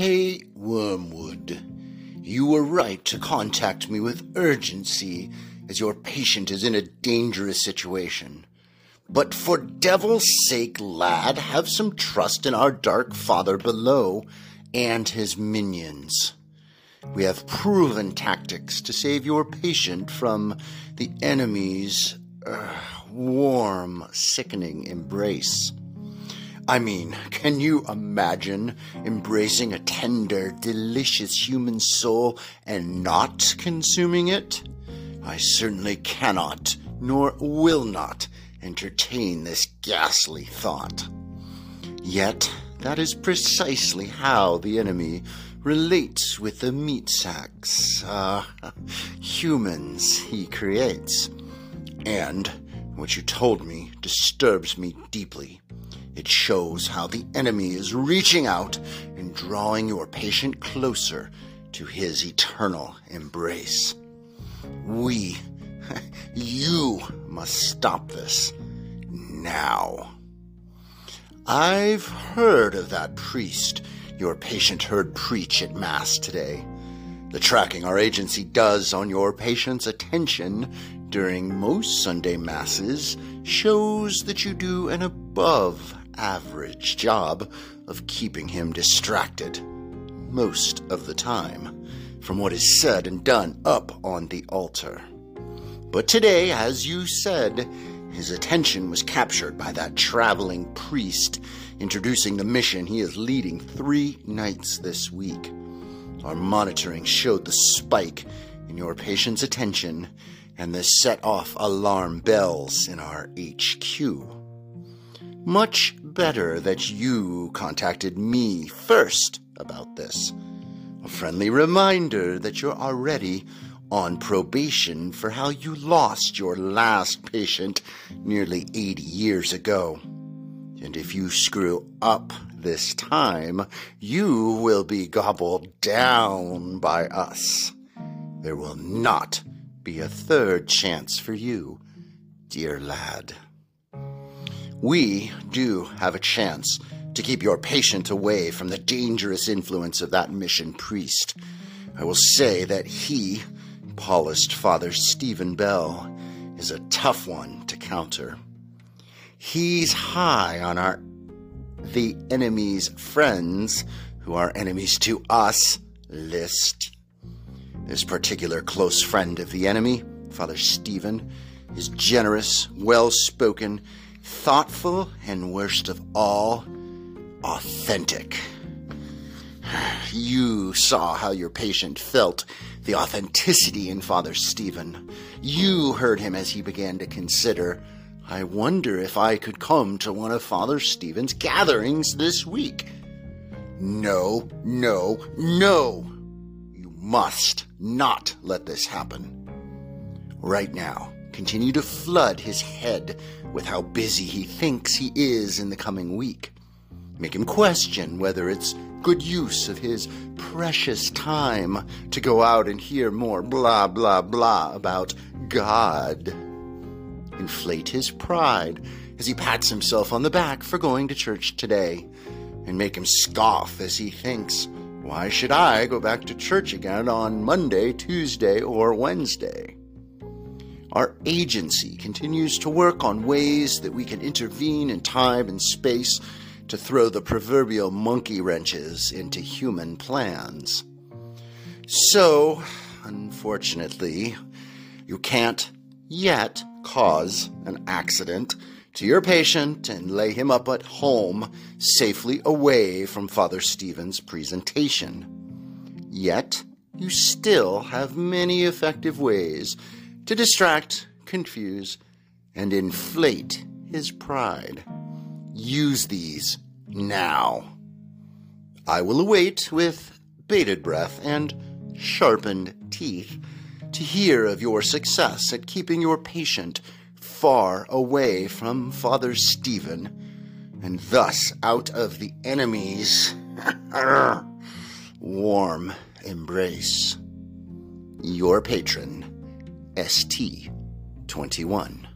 Hey, Wormwood. You were right to contact me with urgency, as your patient is in a dangerous situation. But for devil's sake, lad, have some trust in our dark father below and his minions. We have proven tactics to save your patient from the enemy's uh, warm, sickening embrace. I mean, can you imagine embracing a tender, delicious human soul and not consuming it? I certainly cannot, nor will not, entertain this ghastly thought. Yet, that is precisely how the enemy relates with the meat sacks, uh, humans he creates. And what you told me disturbs me deeply. It shows how the enemy is reaching out and drawing your patient closer to his eternal embrace. We, you must stop this now. I've heard of that priest your patient heard preach at Mass today. The tracking our agency does on your patient's attention during most Sunday Masses shows that you do an above average job of keeping him distracted most of the time from what is said and done up on the altar. But today, as you said, his attention was captured by that traveling priest introducing the mission he is leading three nights this week. Our monitoring showed the spike in your patient's attention and the set off alarm bells in our HQ. Much better that you contacted me first about this. A friendly reminder that you're already on probation for how you lost your last patient nearly 80 years ago. And if you screw up this time, you will be gobbled down by us. There will not be a third chance for you, dear lad. We do have a chance to keep your patient away from the dangerous influence of that mission priest. I will say that he, polished Father Steven Bell, is a tough one to counter. He's high on our the enemy's friends, who are enemies to us, list. This particular close friend of the enemy, Father Steven, is generous, well spoken, thoughtful, and worst of all, authentic. You saw how your patient felt the authenticity in Father Steven. You heard him as he began to consider I wonder if I could come to one of Father Steven's gatherings this week. No, no, no! You must not let this happen. Right now, continue to flood his head with how busy he thinks he is in the coming week. Make him question whether it's good use of his precious time to go out and hear more blah, blah, blah about God inflate his pride as he pats himself on the back for going to church today, and make him scoff as he thinks, Why should I go back to church again on Monday, Tuesday, or Wednesday? Our agency continues to work on ways that we can intervene in time and space to throw the proverbial monkey wrenches into human plans. So, unfortunately, you can't yet cause an accident to your patient and lay him up at home safely away from Father Steven's presentation. Yet, you still have many effective ways to distract, confuse, and inflate his pride. Use these now. I will await with bated breath and sharpened teeth to hear of your success at keeping your patient far away from Father Steven, and thus out of the enemy's warm embrace. Your patron, ST 21.